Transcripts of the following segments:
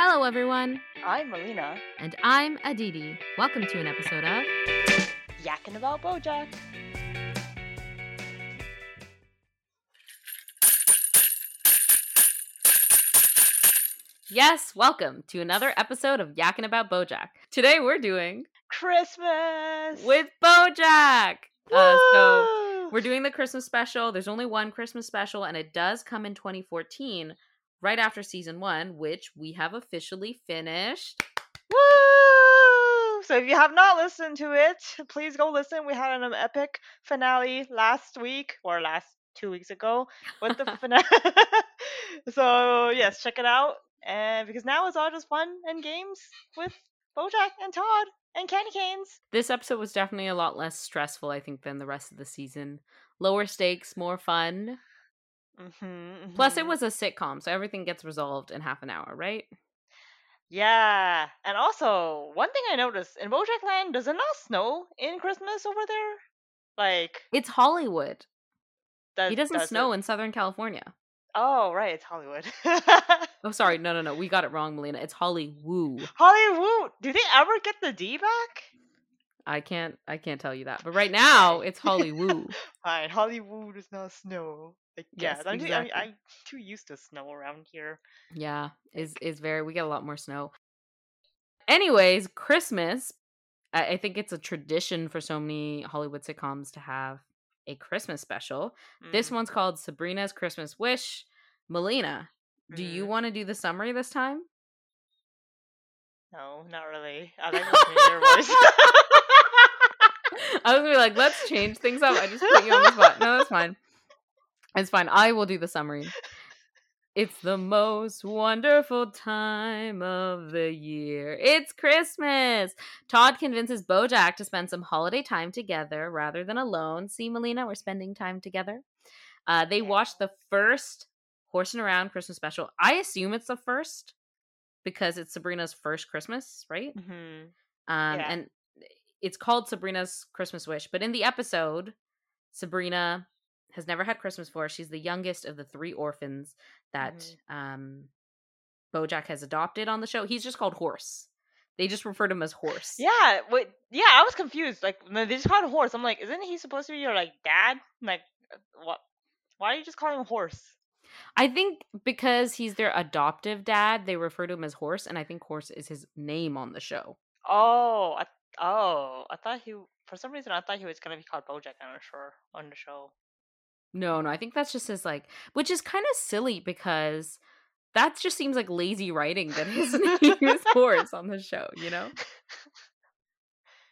Hello, everyone, I'm Melina, and I'm Aditi. Welcome to an episode of Yakkin about BoJack. Yes, welcome to another episode of Yakkin About Bojack. Today we're doing Christmas with Bojack. Uh, so we're doing the Christmas special. There's only one Christmas special, and it does come in 2014, right after season one, which we have officially finished. Woo! So if you have not listened to it, please go listen. We had an um, epic finale last week or last two weeks ago with the finale. so yes, check it out. And because now it's all just fun and games with BoJack and Todd and Candy Canes. This episode was definitely a lot less stressful, I think, than the rest of the season. Lower stakes, more fun. Mm-hmm, Plus, it was a sitcom, so everything gets resolved in half an hour, right? Yeah, and also one thing I noticed in BoJack Land, does it not snow in Christmas over there? Like, It's Hollywood. He doesn't does snow It? in Southern California. Oh, right, it's Hollywood. Oh, sorry. No, no, no. We got it wrong, Melina. It's Hollywood. Hollywood. Do they ever get the D back? I can't. I can't tell you that. But right now, it's Hollywood. Fine, Hollywood is not snow. I Yes, guess. I'm, too, exactly. I'm, I'm too used to snow around here. yeah, is is very. We get a lot more snow. Anyways, Christmas. I, I think it's a tradition for so many Hollywood sitcoms to have a Christmas special. This Mm, one's called Sabrina's Christmas Wish. Melina, do you mhm. want to do the summary this time? No, not really. I like listening to your voice. I was gonna be like, let's change things up. I just put you on the spot. No, that's fine. It's fine. I will do the summary. It's the most wonderful time of the year. It's Christmas. Todd convinces Bojack to spend some holiday time together rather than alone. See, Melina, we're spending time together. Uh, they watch the first Horsing Around Christmas special. I assume it's the first because it's Sabrina's first Christmas, right? hmm Um, Yeah. and it's called Sabrina's Christmas Wish. But in the episode, Sabrina has never had Christmas before. She's the youngest of the three orphans that Mhm. um, Bojack has adopted on the show. He's just called Horse. They just refer to him as Horse. Yeah, wait, yeah, I was confused. Like, they just called him horse. I'm like, isn't he supposed to be your like dad? Like, uh, what? Why are you just calling him horse? I think because he's their adoptive dad, they refer to him as Horse, and I think Horse is his name on the show. Oh, I, oh, I thought he. For some reason, I thought he was gonna be called BoJack on the show. On the show. No, no, I think that's just his like, which is kind of silly because that just seems like lazy writing that he's his name is Horse on the show. You know?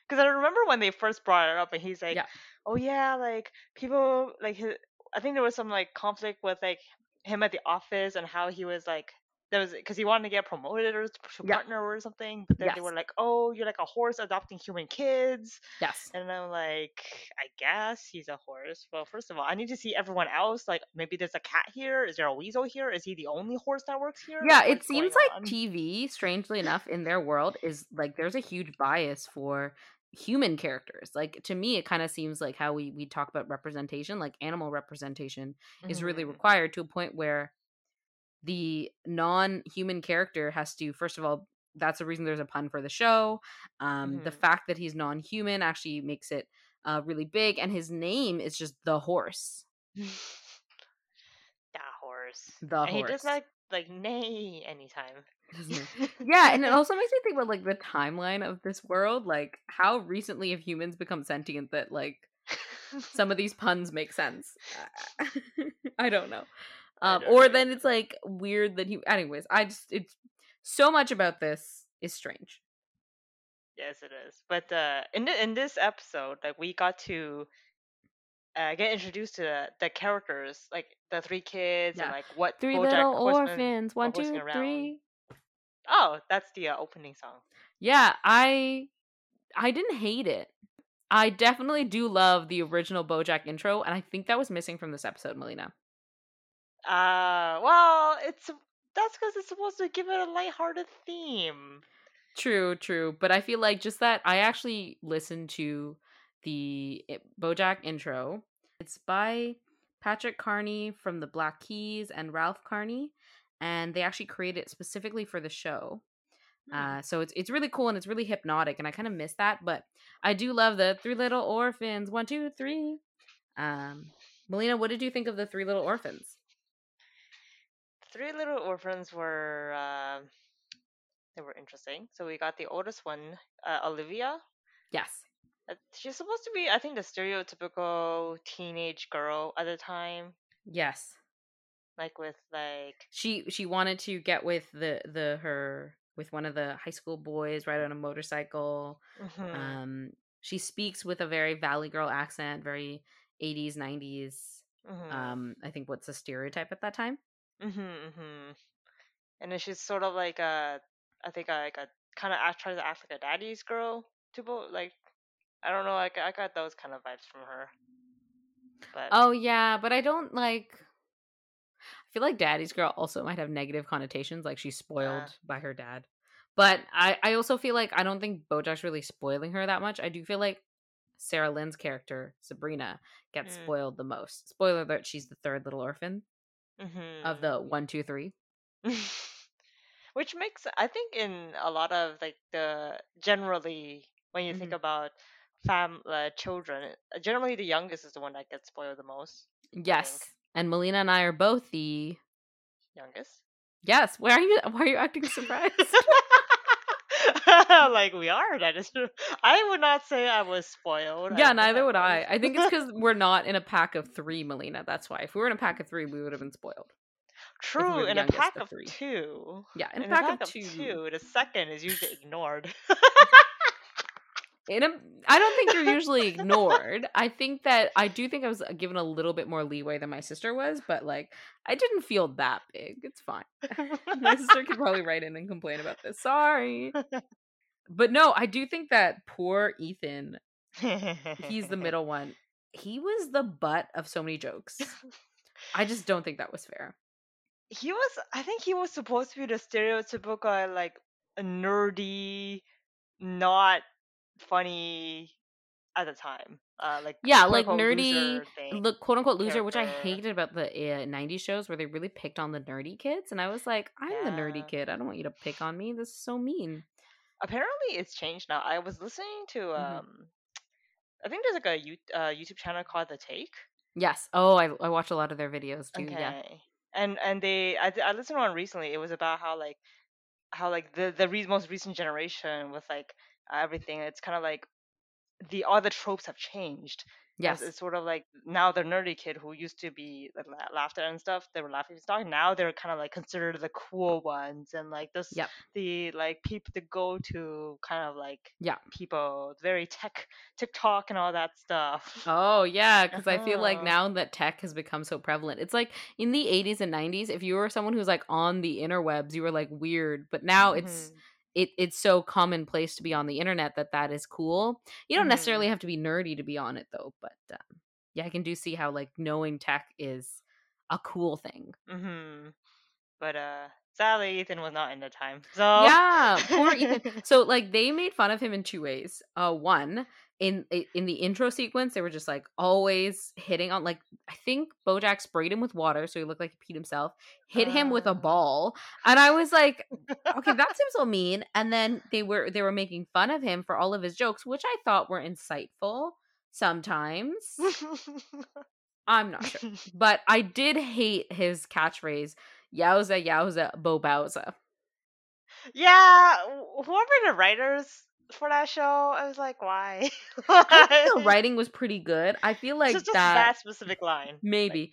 Because I remember when they first brought it up, and he's like, Yeah. "Oh yeah, like people like his, I think there was some like conflict with like him at the office and how he was like." There was because he wanted to get promoted or to Yeah. partner or something, but then they were like, "Oh, you're like a horse adopting human kids," Yes. And I'm like, I guess he's a horse. Well, first of all, I need to see everyone else. Like, maybe there's a cat here. Is there a weasel here? Is he the only horse that works here? Yeah, it seems like on? TV, strangely enough, in their world is like there's a huge bias for human characters. Like to me, it kind of seems like how we we talk about representation, like animal representation is really Mhm. required to a point where the non-human character has to first of all that's the reason there's a pun for the show um the Mhm. fact that he's non-human actually makes it uh really big and his name is just the horse that horse. the and horse he does like like neigh anytime. yeah and it also makes me think about like the timeline of this world like how recently have humans become sentient that like some of these puns make sense i don't know um or then it's like weird that he anyways i just it's so much about this is strange yes, it is. But uh, in the, in this episode, like we got to. Uh, get introduced to the, the characters, like the three kids, and like what three BoJack little Horseman- orphans one two three Oh, that's the uh, opening song. yeah i i didn't hate it i definitely do love the original bojack intro and i think that was missing from this episode melina Uh, well, it's that's because it's supposed to give it a lighthearted theme. True, true. But I feel like just that I actually listened to the Bojack intro. It's by Patrick Carney from the Black Keys and Ralph Carney. and they actually created it specifically for the show. Hmm. Uh, so it's it's really cool and it's really hypnotic, and I kind of miss that. But I do love the Three Little Orphans. One, two, three. Um, Melina, what did you think of the Three Little Orphans? Three Little Orphans were uh, they were interesting. So we got the oldest one, uh, Olivia. Yes. Uh, She's supposed to be, I think, the stereotypical teenage girl at the time, Yes. like with like She she wanted to get with the the her with one of the high school boys, ride on a motorcycle. mhm, Um, she speaks with a very Valley Girl accent, very 80s, 90s. mhm, Um, I think what's a stereotype at that time? Mhm, mhm. and then she's sort of like a, I think uh, like a kind of act tries to act like a daddy's girl to both like. I don't know, like I got those kind of vibes from her. But Oh yeah, but I don't like. I feel like Daddy's Girl also might have negative connotations, like she's spoiled Uh. by her dad. But I, I also feel like I don't think Bojack's really spoiling her that much. I do feel like Sarah Lynn's character Sabrina gets Mm. spoiled the most. Spoiler alert: she's the third little orphan mhm. of the one, two, three. which makes i think in a lot of like the generally when you think Mhm. about fam uh, children uh, generally the youngest is the one that gets spoiled the most Yes, and Melina and I are both the youngest yes. Why are you? Why are you acting surprised? like we are that is i would not say i was spoiled yeah, neither would I. I think it's because we're not in a pack of three, Melina. That's why. If we were in a pack of three, we would have been spoiled. true the in a pack of of three. two Yeah, in, in a pack, of two. the second is usually ignored In a, I don't think you're usually ignored. I think that I do think I was given a little bit more leeway than my sister was, but like I didn't feel that big. It's fine. my sister could probably write in and complain about this. Sorry. But no, I do think that poor Ethan, he's the middle one. He was the butt of so many jokes. I just don't think that was fair. he was i think he was supposed to be the stereotypical like nerdy not funny at the time uh like Yeah, like nerdy, the quote unquote loser, which I hated about the uh, 90s shows where they really picked on the nerdy kids. And I was like, I'm the nerdy kid. I don't want you to pick on me. This is so mean. Apparently it's changed now i was listening to Mhm. um i think there's like a uh, youtube channel called the take Yes. Oh, I, I watch a lot of their videos too. okay Yeah. and and they I, I listened to one recently it was about how like how like the the re- most recent generation with like everything it's kind of like the all the tropes have changed Yes. It's, it's sort of like now the nerdy kid who used to be like, la- laughed at and stuff. They were laughing stock. Now they're kind of like considered the cool ones and like this Yep. the like people to go to kind of like Yeah. people very tech TikTok and all that stuff. Oh, yeah. Because I feel like Uh-huh. now that tech has become so prevalent, it's like in the 80s and 90s, if you were someone who's like on the interwebs, you were like weird. But now it's. It, it's so commonplace to be on the internet that that is cool. You don't Mhm. necessarily have to be nerdy to be on it though, but um, yeah, I can do see how like knowing tech is a cool thing. Mhm. But uh, sadly, Ethan was not in the time. So Yeah, poor Ethan. So like they made fun of him in two ways. Uh, one in in the intro sequence, they were just like always hitting on like I think BoJack sprayed him with water, so he looked like he peed himself. Hit him with a Ah. ball, and I was like, okay, that seems so mean. And then they were they were making fun of him for all of his jokes, which I thought were insightful sometimes. I'm not sure, but I did hate his catchphrase. Yowza, yowza, bobowza. yeah, wh- whoever the writers for that show, I was like, why? The writing was pretty good. I feel like that, that specific line. maybe.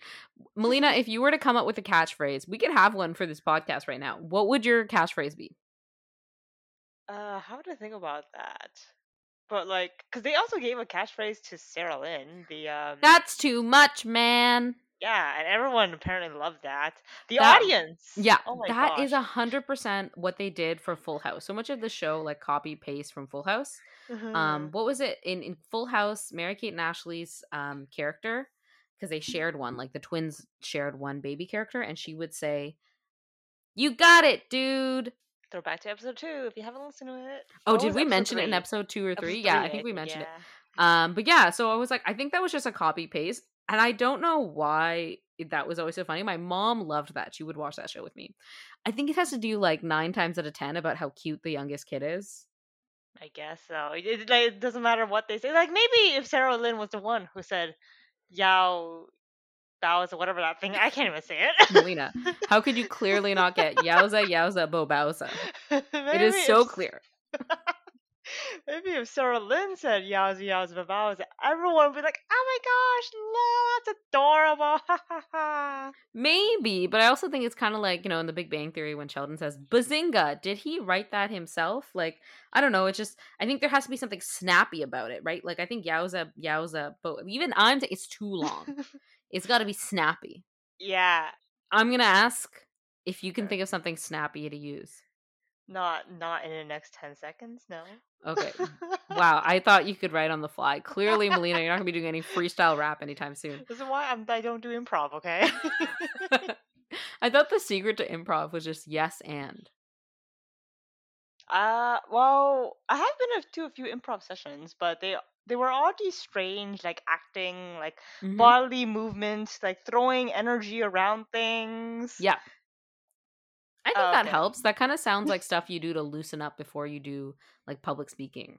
Melina, if you were to come up with a catchphrase, we could have one for this podcast right now. What would your catchphrase be? Uh, how would I think about that? But like, because they also gave a catchphrase to Sarah Lynn. The um, That's too much, man. Yeah, and everyone apparently loved that. The That- audience, Yeah, oh that is gosh. a hundred percent what they did for Full House. So much of the show, like copy paste from Full House. Mhm. Um, what was it in in Full House? Mary Kate and Ashley's um character because they shared one, like the twins shared one baby character, and she would say, "You got it, dude." Throw back to episode two if you haven't listened to it. Oh, What did we mention it in episode two or Episode three? Yeah, I think we mentioned yeah. it. Um, but yeah, so I was like, I think that was just a copy paste, and I don't know why that was always so funny. My mom loved that. She would watch that show with me. I think it has to do like nine times out of ten about how cute the youngest kid is. I guess so. It, like, it doesn't matter what they say. Like maybe if Sarah Lynn was the one who said Yao or whatever that thing. I can't even say it. Melina, how could you clearly not get Yowza Yowza Bobauza? It Maybe so clear. If Sarah Lynn said Yowza Yowza Babauza, everyone would be like, "Oh my gosh, that's adorable!" Ha ha ha. Maybe, but I also think it's kind of like, you know, in the Big Bang Theory when Sheldon says, Bazinga, did he write that himself? Like, I don't know. It's just, I think there has to be something snappy about it, right? Like, I think Yowza, Yowza, but even I'm, t- it's too long. it's got to be snappy. yeah, I'm going to ask if you can think of something snappy to use. Not not in the next ten seconds. No. Okay. Wow. I thought you could write on the fly. Clearly, Melina, you're not going to be doing any freestyle rap anytime soon. This is why I'm, I don't do improv. Okay. I thought the secret to improv was just yes and. Uh, well, I have been to a few improv sessions, but they they were all these strange, like acting, like Mhm. bodily movements, like throwing energy around things. Yeah. I think Oh, that okay. helps. That kind of sounds like stuff you do to loosen up before you do like public speaking,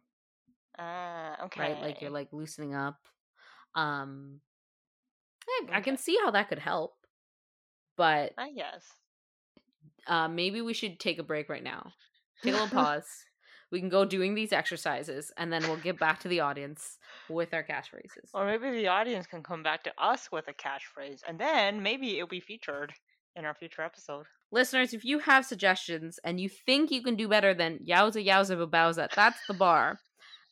Ah, okay. right? Like you're like loosening up. Um I, I can see how that could help. But I guess. uh maybe we should take a break right now. Take a little pause. We can go doing these exercises and then we'll get back to the audience with our catchphrases. Or maybe the audience can come back to us with a catchphrase, and then maybe it'll be featured in our future episode. Listeners, if you have suggestions and you think you can do better than Yowza Yowza Babauza, that's the bar.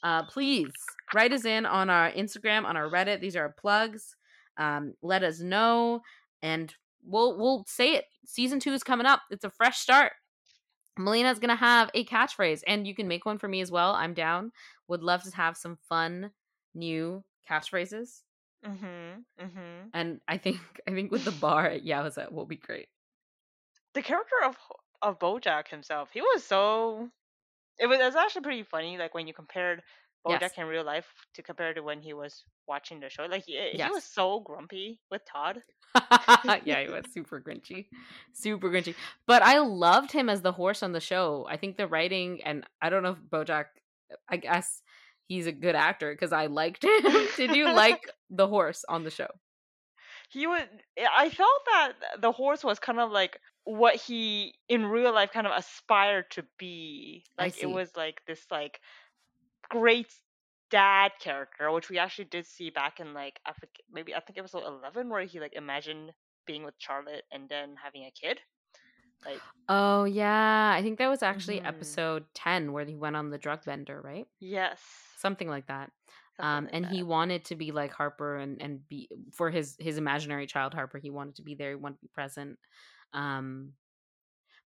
Uh, please write us in on our Instagram, on our Reddit. These are our plugs. Um, let us know, and we'll we'll say it. Season two is coming up. It's a fresh start. Melina's gonna have a catchphrase, and you can make one for me as well. I'm down. Would love to have some fun new catchphrases, Mm-hmm. Mm-hmm. and I think I think with the bar at Yowza will be great. The character of of BoJack himself, he was so. It was, it was actually pretty funny, like when you compared BoJack Yes. in real life to compare to when he was watching the show. Like he, eh, he was so grumpy with Todd. yeah, he was super grinchy. Super grinchy. But I loved him as the horse on the show. I think the writing and I don't know if Bojack I guess he's a good actor because I liked him. Did you like the horse on the show? he was. Eh, i felt that the horse was kind of like what he in real life kind of aspired to be like it was like this like great dad character which we actually did see back in like I forget, maybe i think episode 11 where he like imagined being with charlotte and then having a kid like Oh yeah. I think that was actually Mhm. episode 10 where he went on the drug bender, right? yes Something like that. something um like and he wanted to be like harper and and be for his his imaginary child harper he wanted to be there he wanted to be present um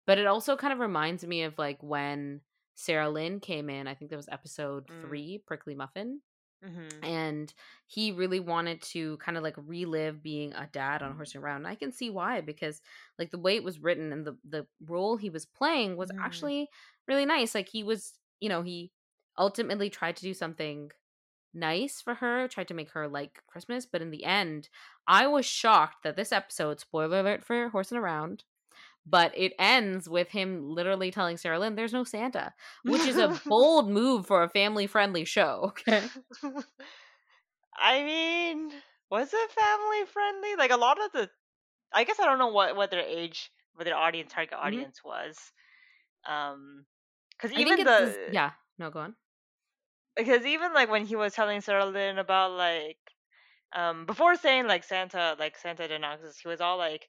but it also kind of reminds me of like when sarah lynn came in i think that was episode Mm. three prickly muffin Mhm. and he really wanted to kind of like relive being a dad on horsing around and i can see why because like the way it was written and the the role he was playing was Mhm. actually really nice like he was you know he ultimately tried to do something nice for her tried to make her like christmas but in the end i was shocked that this episode spoiler alert for horsing around but it ends with him literally telling sarah lynn there's no santa which is a bold move for a family friendly show okay I mean, was it family friendly? Like a lot of the, I guess I don't know what what their age, what their audience target Mhm. audience was. Um, because I even think it's the this- yeah. No, go on. Because even like when he was telling Sarah Lynn about like, um, before saying like Santa, like Santa did not exist, he was all like.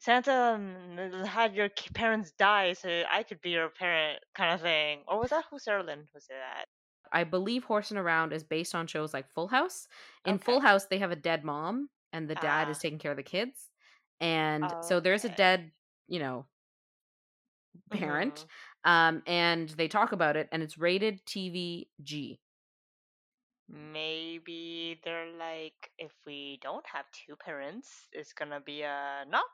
Santa um, had your parents die, so I could be your parent, kind of thing. Or was that who Sarah Lynn was it at? I believe Horsing Around is based on shows like Full House. In Okay. Full House, they have a dead mom, and the dad is Ah. taking care of the kids, and so there's a dead, you know, parent. Um, and they talk about it, and it's rated TVG. Maybe they're like if we don't have two parents it's gonna be a not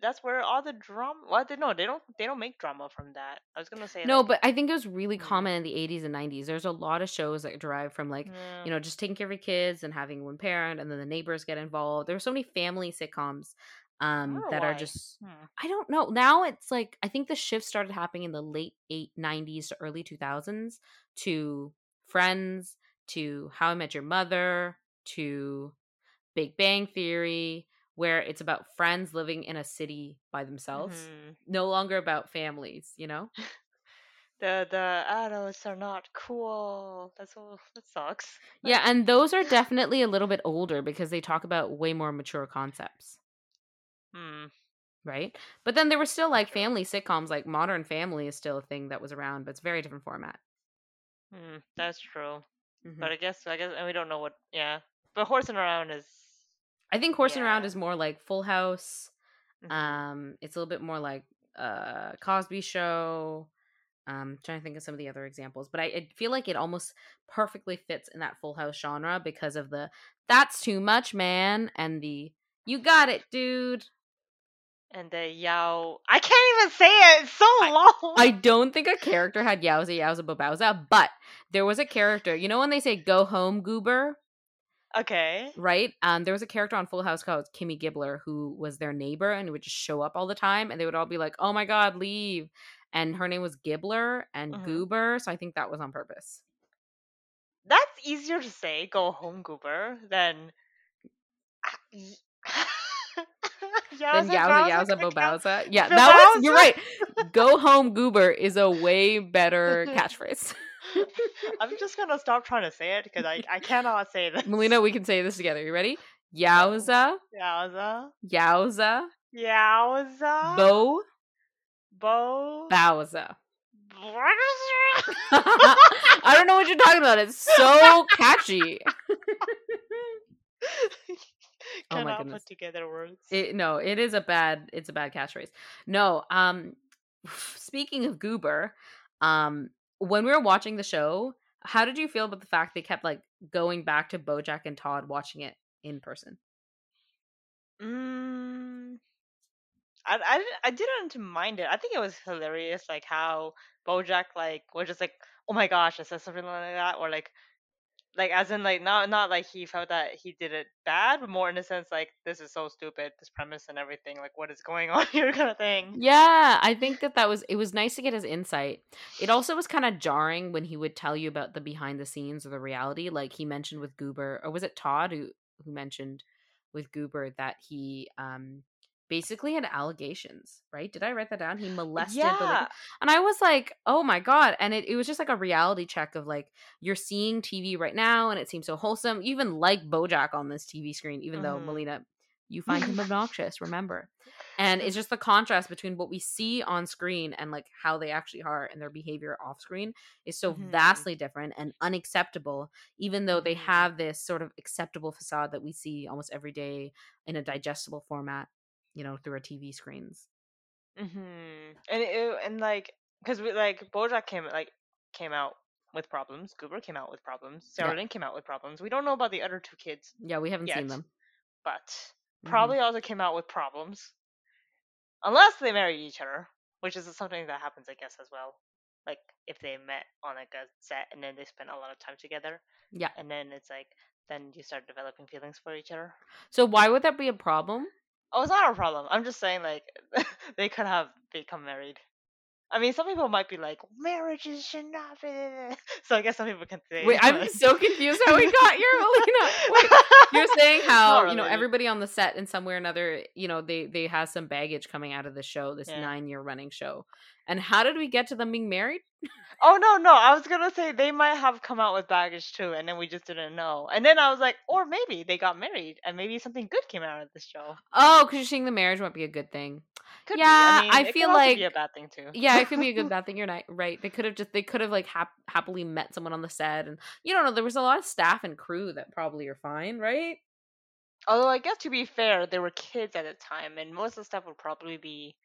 that's where all the drama. Well, they no, they don't. They don't make drama from that. I was gonna say No, like, but I think it was really Mm. common in the 80s and 90s. There's a lot of shows that derive from like, yeah. you know, just taking care of your kids and having one parent and then the neighbors get involved. There were so many family sitcoms um that are just Hmm. I don't know. Now it's like I think the shift started happening in the late eight nineties to early two thousands to Friends, to How I Met Your Mother, to Big Bang Theory, where it's about friends living in a city by themselves. Mhm. No longer about families, you know? The the adults are not cool. That's all. That sucks. Yeah, and those are definitely a little bit older because they talk about way more mature concepts, Hmm. right? But then there were still like family sitcoms, like Modern Family is still a thing that was around, but it's very different format. Hmm. That's true. Mhm. But I guess I guess and we don't know what. Yeah. But horsing around is. I think Horsing Around is more like Full House. mhm. Um, it's a little bit more like uh Cosby Show. Um, trying to think of some of the other examples, but I, I feel like it almost perfectly fits in that Full House genre because of the "That's too much, man" and the "You got it, dude." And the Yao. I can't even say it. It's so long. I don't think a character had Yowza Yowza Bobowza, but there was a character. You know when they say "Go home, Goober," okay. right? Um, there was a character on Full House called Kimmy Gibbler who was their neighbor and would just show up all the time, and they would all be like, "Oh my god, leave!" And her name was Gibbler and Mhm. Goober, so I think that was on purpose. That's easier to say. Go home, goober. Than. Then Yowza, Yowza Bowza Yowza. Bobowza. Yeah, that was you're right. Go home, Goober is a way better catchphrase. I'm just gonna stop trying to say it because I, I cannot say this. Melina, we can say this together. You ready? Yowza, Yowza. Yowza, Yowza. Bo, Bo. Bowza. I don't know what you're talking about. It's so catchy. Oh Cannot goodness. put together words. It, no, it is a bad. It's a bad catchphrase. No. Um, speaking of Goober, um, when we were watching the show, how did you feel about the fact they kept like going back to BoJack and Todd watching it in person? Mm, I, I, didn't- I didn't mind it. I think it was hilarious, like how BoJack like was just like, oh my gosh, I said something like that, or like, like as in like not not like he felt that he did it bad, but more in the sense like this is so stupid, this premise and everything, like what is going on here, kind of thing. Yeah, I think that that was it was nice to get his insight. It also was kind of jarring when he would tell you about the behind the scenes or the reality like he mentioned with Goober or was it Todd who who mentioned with Goober that he um basically had allegations, right? Did I write that down? He molested the Yeah, and I was like, "Oh my god." And it, it was just like a reality check of like you're seeing TV right now and it seems so wholesome. You even like BoJack on this TV screen even though Mhm. Melina you find him obnoxious, remember. And it's just the contrast between what we see on screen and like how they actually are and their behavior off screen is so Mhm. vastly different and unacceptable, even though they Mhm. have this sort of acceptable facade that we see almost every day in a digestible format, you know, through our TV screens. hmm and it, and like because we like BoJack came like came out with problems. Goober came out with problems. Sarah Yeah. Lynn came out with problems. We don't know about the other two kids, Yeah, we haven't seen them. but Mhm. probably also came out with problems. Unless they married each other, which is something that happens, I guess, as well. Like if they met on like a set and then they spent a lot of time together, Yeah. and then it's like then you start developing feelings for each other. So why would that be a problem? Oh, it's not a problem. I'm just saying like they could have become married. I mean, some people might be like, marriages should not be. So I guess some people can say. Wait, I'm so confused how we got here, Melina. Wait, you're saying how Not you know everybody on the set in some way or another you know they they have some baggage coming out of the show this Yeah. nine year running show and how did we get to them being married Oh no, no, I was gonna say they might have come out with baggage too, and then we just didn't know. And then I was like, or maybe they got married, and maybe something good came out of this show. oh because you're saying the marriage might be a good thing Could Yeah, be. I, mean, I it could feel like- be a bad thing too. yeah it could be a good bad thing you're not right they could have just they could have like hap- happily met someone on the set and you don't know there was a lot of staff and crew that probably are fine right Although I guess to be fair, they were kids at the time, and most of the stuff would probably be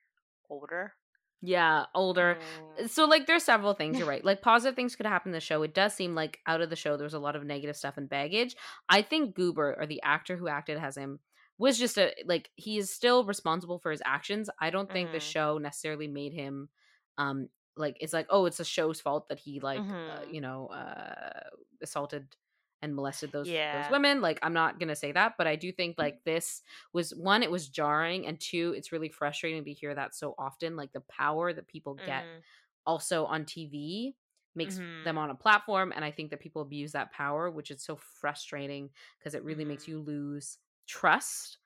older. yeah older Mm. so like there's several things you're right like positive things could happen in the show it does seem like out of the show there was a lot of negative stuff and baggage i think goober or the actor who acted as him was just a like he is still responsible for his actions. I don't think the Mhm. show necessarily made him um like it's like oh it's the show's fault that he like uh, Mhm. you know uh assaulted and molested those those women like i'm not gonna say that but i do think like this was one it was jarring and two it's really frustrating to hear that so often like the power that people get Mhm. also on tv makes them Mhm. on a platform and i think that people abuse that power which is so frustrating because it really makes Mhm. you lose trust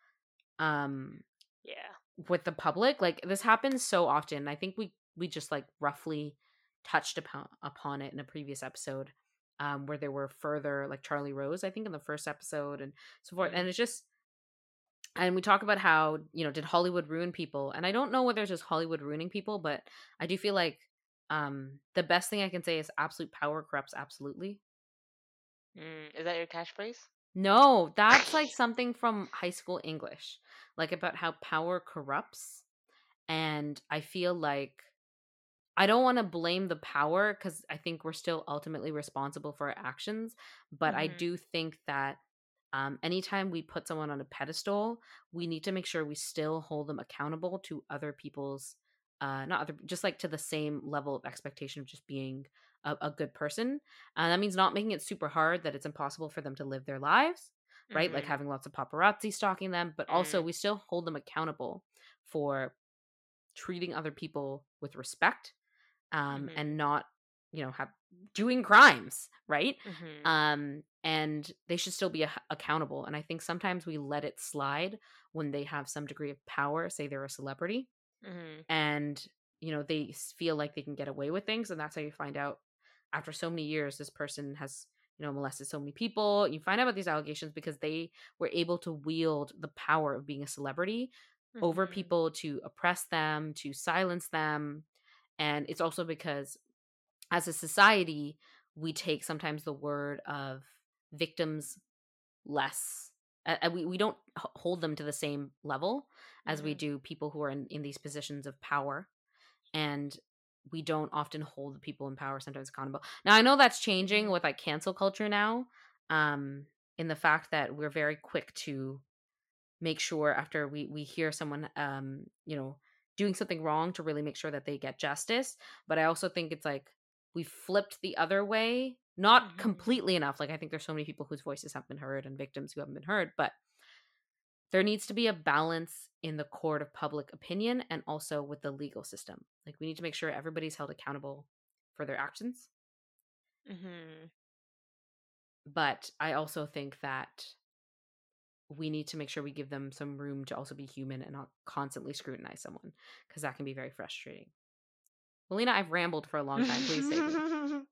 um Yeah. with the public like this happens so often i think we we just like roughly touched upon upon it in a previous episode um where there were further like charlie rose i think in the first episode and so forth Mm. and it's just and we talk about how you know did hollywood ruin people and i don't know whether it's just hollywood ruining people but i do feel like um the best thing i can say is absolute power corrupts absolutely Mm. Is that your catchphrase? No that's like something from high school english like about how power corrupts and i feel like i don't want to blame the power because i think we're still ultimately responsible for our actions but i Mhm. do think that um, anytime we put someone on a pedestal we need to make sure we still hold them accountable to other people's uh not other just like to the same level of expectation of just being a, a good person and that means not making it super hard that it's impossible for them to live their lives right? Like Mhm. having lots of paparazzi stalking them, but also Mm. we still hold them accountable for treating other people with respect um Mhm. and not, you know, have doing crimes, right? Mhm. Um and they should still be a- accountable and I think sometimes we let it slide when they have some degree of power, say they're a celebrity Mhm. and you know they feel like they can get away with things and that's how you find out after so many years this person has you know molested so many people you find out about these allegations because they were able to wield the power of being a celebrity over Mhm. people to oppress them to silence them and it's also because as a society we take sometimes the word of victims less uh, we, we don't hold them to the same level as we Mhm. do people who are in, in these positions of power and we don't often hold the people in power sometimes accountable now i know that's changing Mhm. with like cancel culture now um in the fact that we're very quick to make sure after we we hear someone um you know doing something wrong to really make sure that they get justice but i also think it's like we flipped the other way not Mhm. completely enough like i think there's so many people whose voices haven't been heard and victims who haven't been heard but there needs to be a balance in the court of public opinion and also with the legal system like we need to make sure everybody's held accountable for their actions Mhm. but i also think that we need to make sure we give them some room to also be human and not constantly scrutinize someone because that can be very frustrating. Melina, I've rambled for a long time. Please save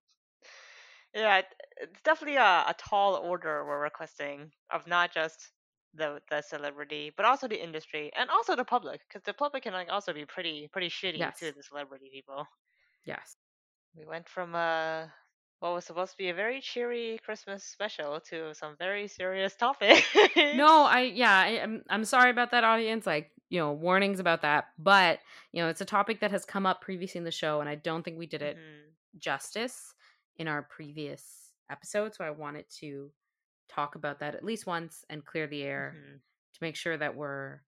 yeah, it's definitely a, a tall order we're requesting of not just the the celebrity, but also the industry and also the public, because the public can like also be pretty pretty shitty Yes. to the celebrity people. Yes. We went from uh what was supposed to be a very cheery Christmas special to some very serious topic. No, I yeah, I, I'm I'm sorry about that audience. Like, you know, warnings about that. But, you know, it's a topic that has come up previously in the show and I don't think we did it Mhm. justice in our previous episode, so I wanted to talk about that at least once and clear the air Mhm. to make sure that we're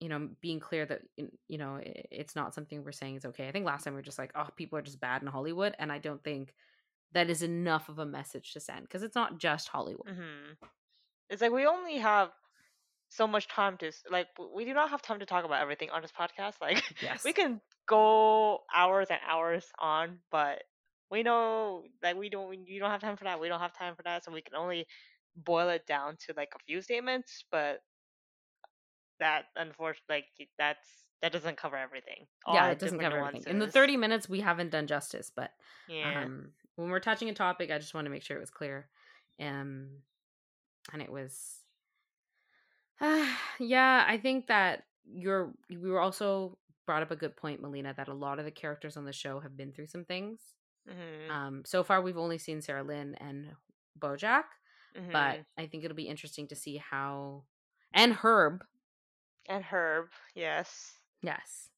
you know being clear that you know it's not something we're saying is okay i think last time we were just like oh people are just bad in hollywood and i don't think that is enough of a message to send because it's not just hollywood Mhm. It's like we only have so much time to like we do not have time to talk about everything on this podcast. Like yes we can go hours and hours on, but we know like we don't we- you don't have time for that. We don't have time for that, so we can only boil it down to like a few statements. But that unfortunately, like that's that doesn't cover everything. All yeah it doesn't cover everything in the 30 minutes we haven't done justice but Yeah. um when we're touching a topic i just want to make sure it was clear um and it was yeah i think that you're we were also brought up a good point melina that a lot of the characters on the show have been through some things hmm um so far we've only seen sarah lynn and bojack hmm but i think it'll be interesting to see how and herb and Herb, yes. yes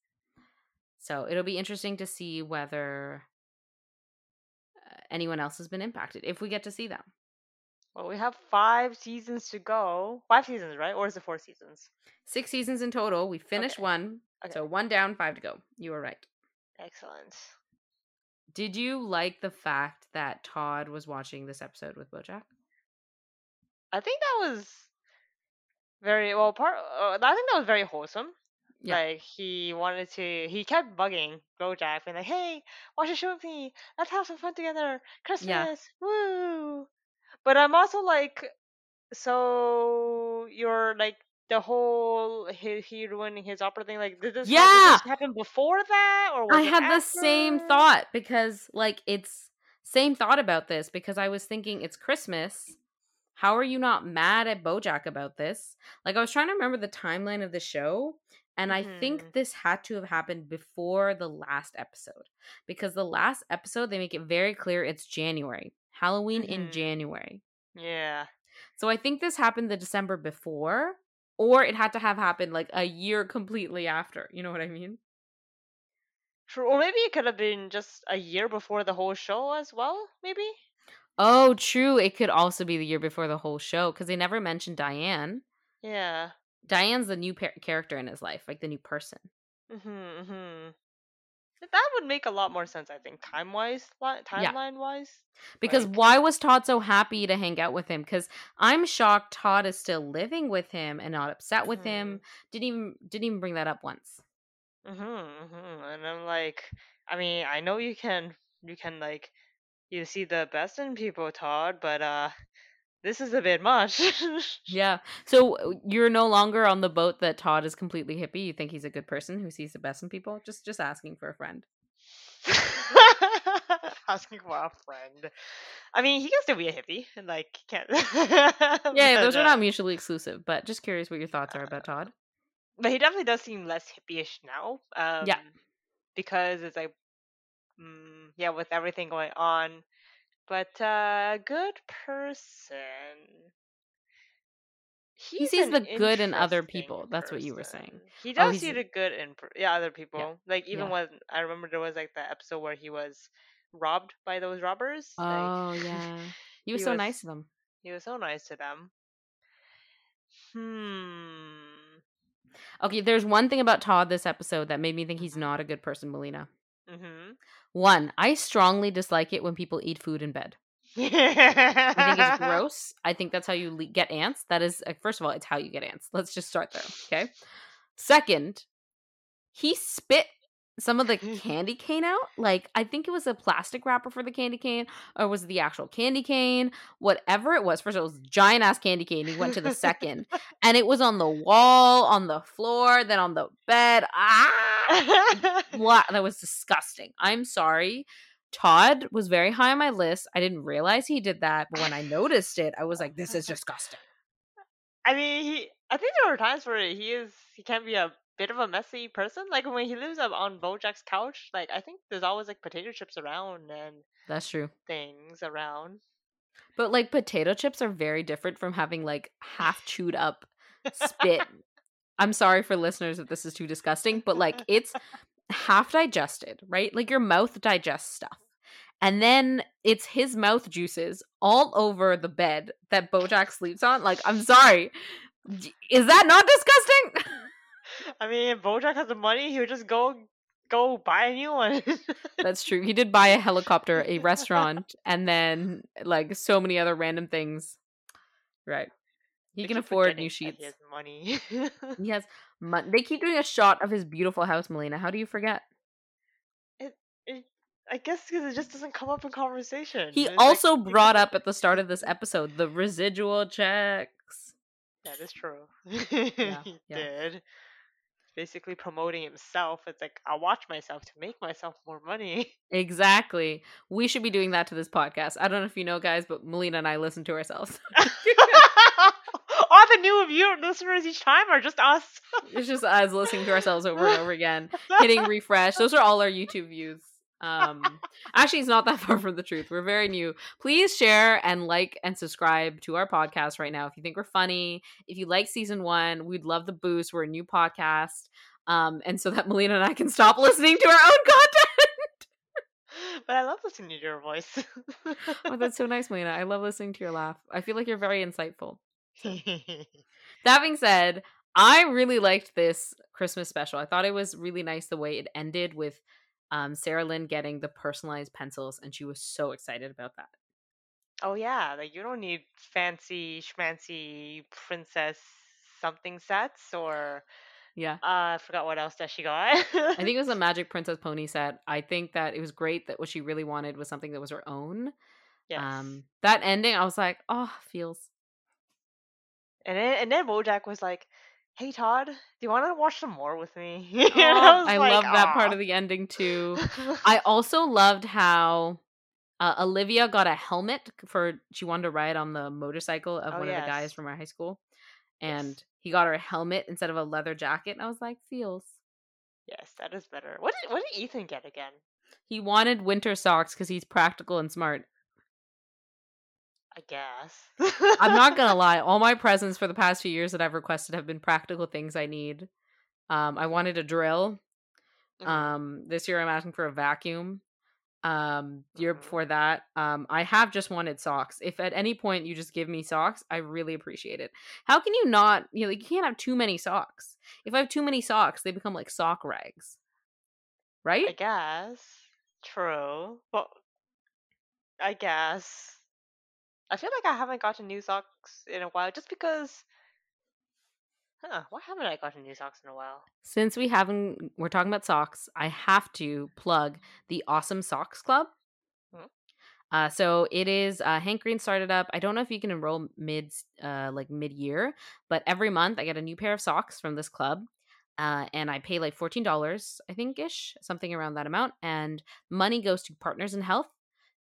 so it'll be interesting to see whether uh, anyone else has been impacted if we get to see them Well, we have five seasons to go. Five seasons, right? Or is it four seasons? Six seasons in total. We finished Okay. one. Okay. So one down, five to go. You were right. Excellent. Did you like the fact that Todd was watching this episode with Bojack? I think that was very well. Part. Uh, I think that was very wholesome. Yeah. Like he wanted to. He kept bugging Bojack, being like, "Hey, watch a show with me. Let's have some fun together. Christmas, woo!" But I'm also like, so you're like the whole he, he ruining his opera thing. Like, did this, did Yeah! this happen before that, or was I had the same thought because like it's same thought about this because I was thinking it's Christmas. How are you not mad at Bojack about this? Like I was trying to remember the timeline of the show and I Mhm. think this had to have happened before the last episode because the last episode they make it very clear it's January. Halloween in Mhm. January. Yeah. So I think this happened the December before or it had to have happened like a year completely after. You know what I mean? True. Or maybe it could have been just a year before the whole show as well. Maybe. Oh, true. It could also be the year before the whole show because they never mentioned Diane. Yeah. Diane's the new par- character in his life, like the new person. Mhm. Mhm. That would make a lot more sense, I think, time wise, timeline wise. Because Like- why was Todd so happy to hang out with him? Because I'm shocked Todd is still living with him and not upset with him. Didn't even didn't even bring that up once. Mhm. Mhm. And I'm like, I mean, I know you can, you can like, you see the best in people, Todd, but uh, this is a bit much. Yeah. So uh, you're no longer on the boat that Todd is completely hippie. You think he's a good person who sees the best in people? Just just asking for a friend. Asking for a friend. I mean, he can still be a hippie, and like, can't. Yeah, those are uh, not mutually exclusive, but just curious what your thoughts are about Todd. but he definitely does seem less hippie-ish now. Um, Yeah. because it's like, mm, yeah, with everything going on. But uh, good person. He's sees the good in other people. That's what you were saying. He Oh, does he's- see the good in yeah other people. Like even yeah. when I remember there was like the episode where he was robbed by those robbers. like, Oh yeah. He was He so was- nice to them. he was so nice to them. Hmm. Okay, there's one thing about Todd this episode that made me think he's not a good person, Melina. Mm-hmm. One, I strongly dislike it when people eat food in bed. I think it's gross. I think that's how you le- get ants. That is, uh, first of all, it's how you get ants. Let's just start there. Okay. Second, he spit some of the candy cane out. Like, I think it was a plastic wrapper for the candy cane, or was it the actual candy cane? Whatever it was. First, of all, it was giant ass candy cane. He went to the second, and it was on the wall, on the floor, then on the bed. Ah! That was disgusting. I'm sorry. Todd was very high on my list. I didn't realize he did that, but when I noticed it, I was like, this is disgusting. I mean, he. I think there were times where he is. He can be a bit of a messy person. Like when he lives up on Bojack's couch. Like I think there's always like potato chips around and That's true. things around. But like potato chips are very different from having like half chewed up spit. I'm sorry for listeners if this is too disgusting, but like it's half digested, right? Like your mouth digests stuff. And then it's his mouth juices all over the bed that Bojack sleeps on. Like, I'm sorry. Is that not disgusting? I mean, if Bojack has the money, he would just go go buy a new one. That's true. He did buy a helicopter, a restaurant, and then like so many other random things. Right. He can afford new sheets. He has money. He has mon- They keep doing a shot of his beautiful house, Melina. How do you forget? It- I guess because it just doesn't come up in conversation. He It's also people- brought up at the start of this episode the residual checks. That is true. Yeah, he yeah. did. Basically promoting himself. It's like I'll watch myself to make myself more money. Exactly. We should be doing that to this podcast. I don't know if you know, guys, but Melina and I listen to ourselves. All the new viewer listeners each time are just us. it's just us listening to ourselves over and over again, hitting refresh. Those are all our YouTube views. Um, actually, it's not that far from the truth. We're very new. Please share and like and subscribe to our podcast right now if you think we're funny. If you like season one, we'd love the boost. We're a new podcast. Um, and so that Melina and I can stop listening to our own content. but I love listening to your voice. oh, that's so nice, Melina. I love listening to your laugh. I feel like you're very insightful. That being said, I really liked this Christmas special. I thought it was really nice the way it ended with um, Sarah Lynn getting the personalized pencils, and she was so excited about that. oh yeah, like you don't need fancy schmancy princess something sets or Yeah. uh, I forgot what else that she got. I think it was a Magic Princess Pony set. I think that it was great that what she really wanted was something that was her own. yes. Um, that ending, I was like, oh, feels. and then and then Bojack was like, "Hey Todd, do you want to watch some more with me?" Aw, was I like, love that part of the ending too. I also loved how uh, Olivia got a helmet for she wanted to ride on the motorcycle of Oh, one of the guys from our high school, Yes. and he got her a helmet instead of a leather jacket. And I was like, feels. yes, that is better. What did what did Ethan get again? He wanted winter socks because he's practical and smart. I guess. I'm not gonna lie, all my presents for the past few years that I've requested have been practical things I need. Um, I wanted a drill. Mhm. Um, this year I'm asking for a vacuum. Um, year Mhm. before that, um, I have just wanted socks. If at any point you just give me socks, I really appreciate it. How can you not? You know, you can't have too many socks. If I have too many socks, they become like sock rags, right? I guess. True. But I guess. I feel like I haven't gotten new socks in a while just because Huh, why haven't I gotten new socks in a while? Since we haven't, we're talking about socks. I have to plug the Awesome Socks Club. Mhm. Uh, so it is uh, Hank Green started up. I don't know if you can enroll mid, uh, like mid year, but every month I get a new pair of socks from this club, uh, and I pay like fourteen dollars, I think ish, something around that amount, and money goes to Partners in Health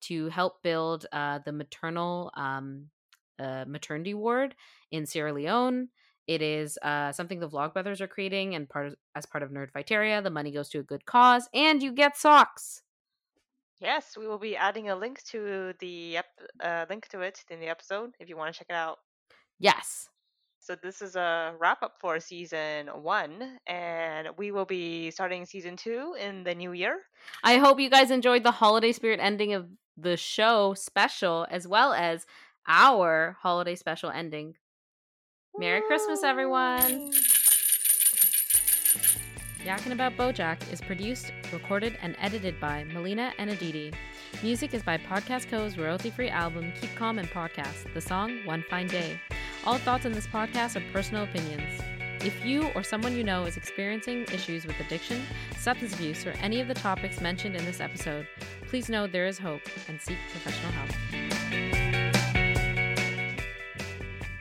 to help build uh, the maternal um, uh, maternity ward in Sierra Leone. It is uh, something the Vlogbrothers are creating, and part of, as part of Nerdfighteria, the money goes to a good cause, and you get socks. Yes, we will be adding a link to the ep- uh, link to it in the episode if you want to check it out. Yes. So this is a wrap up for season one, and we will be starting season two in the new year. I hope you guys enjoyed the holiday spirit ending of the show special, as well as our holiday special ending. Merry Christmas, everyone. Woo! Yakkin About Bojack is produced, recorded, and edited by Melina and Aditi. Music is by Podcast Co's royalty free album Keep Calm and Podcast, the song One Fine Day. All thoughts in this podcast are personal opinions. If you or someone you know is experiencing issues with addiction, substance abuse, or any of the topics mentioned in this episode, please know there is hope and seek professional help.